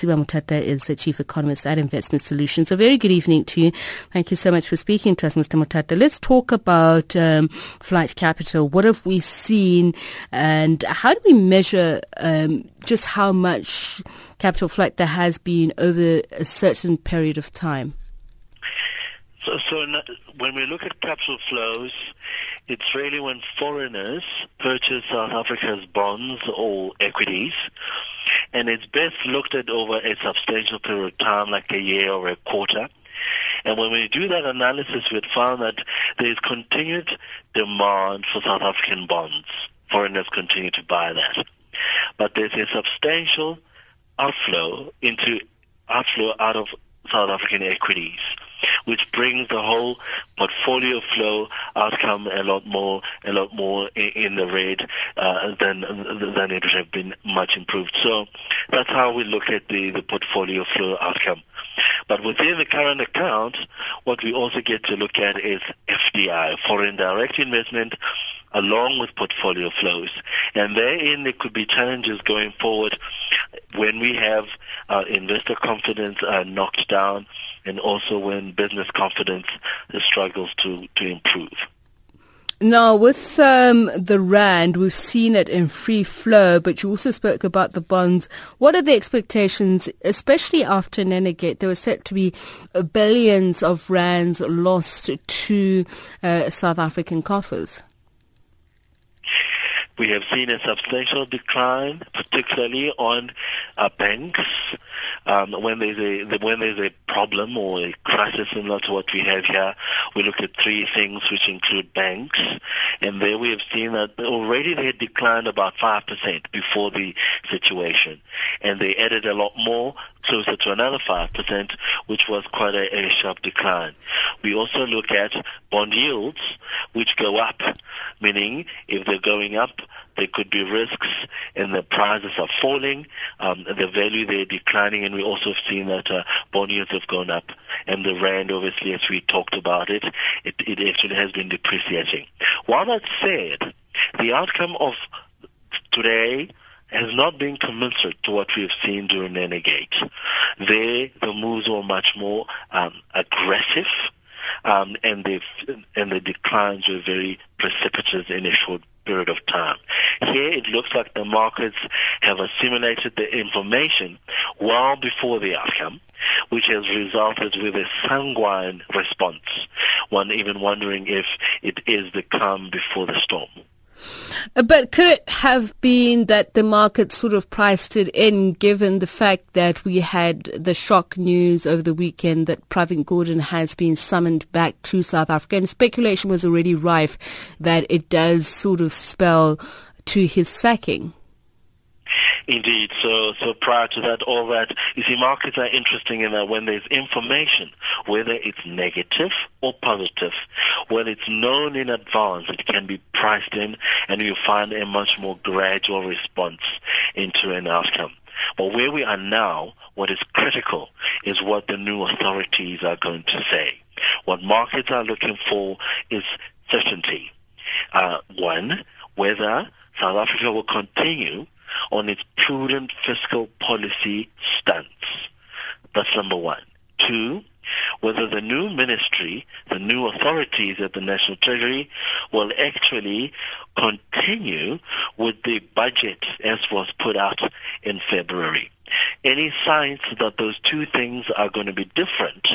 Siba Mothata is the Chief Economist at Investment Solutions. A very good evening to you. Thank you so much for speaking to us, Mr. Mothata. Let's talk about um, flight capital. What have we seen and how do we measure um, just how much capital flight there has been over a certain period of time? So, so when we look at capital flows, it's really when foreigners purchase South Africa's bonds or equities, and it's best looked at over a substantial period of time, like a year or a quarter. And when we do that analysis, we found that there is continued demand for South African bonds. Foreigners continue to buy that. But there's a substantial outflow into outflow out of South African equities which brings the whole portfolio flow outcome a lot more, a lot more in the red uh, than than it would have been much improved. So that's how we look at the, the portfolio flow outcome. But within the current account, what we also get to look at is FDI, foreign direct investment, along with portfolio flows. And therein there could be challenges going forward when we have uh, investor confidence uh, knocked down and also when business confidence struggles to, to improve. Now, with um, the RAND, we've seen it in free flow, but you also spoke about the bonds. What are the expectations, especially after Nenegate? There were said to be billions of RANDs lost to uh, South African coffers. We have seen a substantial decline, particularly on uh, banks. Um, when there's a when there's a problem or a crisis similar to what we have here, we look at three things, which include banks, and there we have seen that already they had declined about five percent before the situation, and they added a lot more, closer to another five percent, which was quite a, a sharp decline. We also look at bond yields, which go up, meaning if they're going up, there could be risks and the prices are falling, um, the value they're declining, and we also have seen that uh, bond yields have gone up. And the rand, obviously, as we talked about it, it, it actually has been depreciating. While that's said, the outcome of today has not been commensurate to what we have seen during Nenegate. There, the moves were much more um, aggressive um, and the and the declines were very precipitous in a short period of time. Here it looks like the markets have assimilated the information well before the outcome, which has resulted with a sanguine response, one even wondering if it is the calm before the storm. Uh, but could it have been that the market sort of priced it in given the fact that we had the shock news over the weekend that Pravin Gordhan has been summoned back to South Africa and speculation was already rife that it does sort of spell to his sacking? Indeed. So, so prior to that, all that, you see, markets are interesting in that when there's information, whether it's negative or positive, when it's known in advance, it can be priced in and you find a much more gradual response into an outcome. But where we are now, what is critical is what the new authorities are going to say. What markets are looking for is certainty. Uh, one, whether South Africa will continue on its prudent fiscal policy stance. That's number one. Two, whether the new ministry, the new authorities at the National Treasury will actually continue with the budget as was put out in February any signs that those two things are going to be different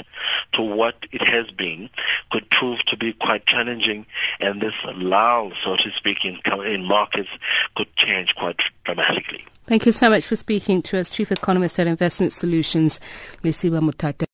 to what it has been could prove to be quite challenging and this lull, so to speak, in, in markets could change quite dramatically. Thank you so much for speaking to us, Chief Economist at Investment Solutions, Lesiba Mothata.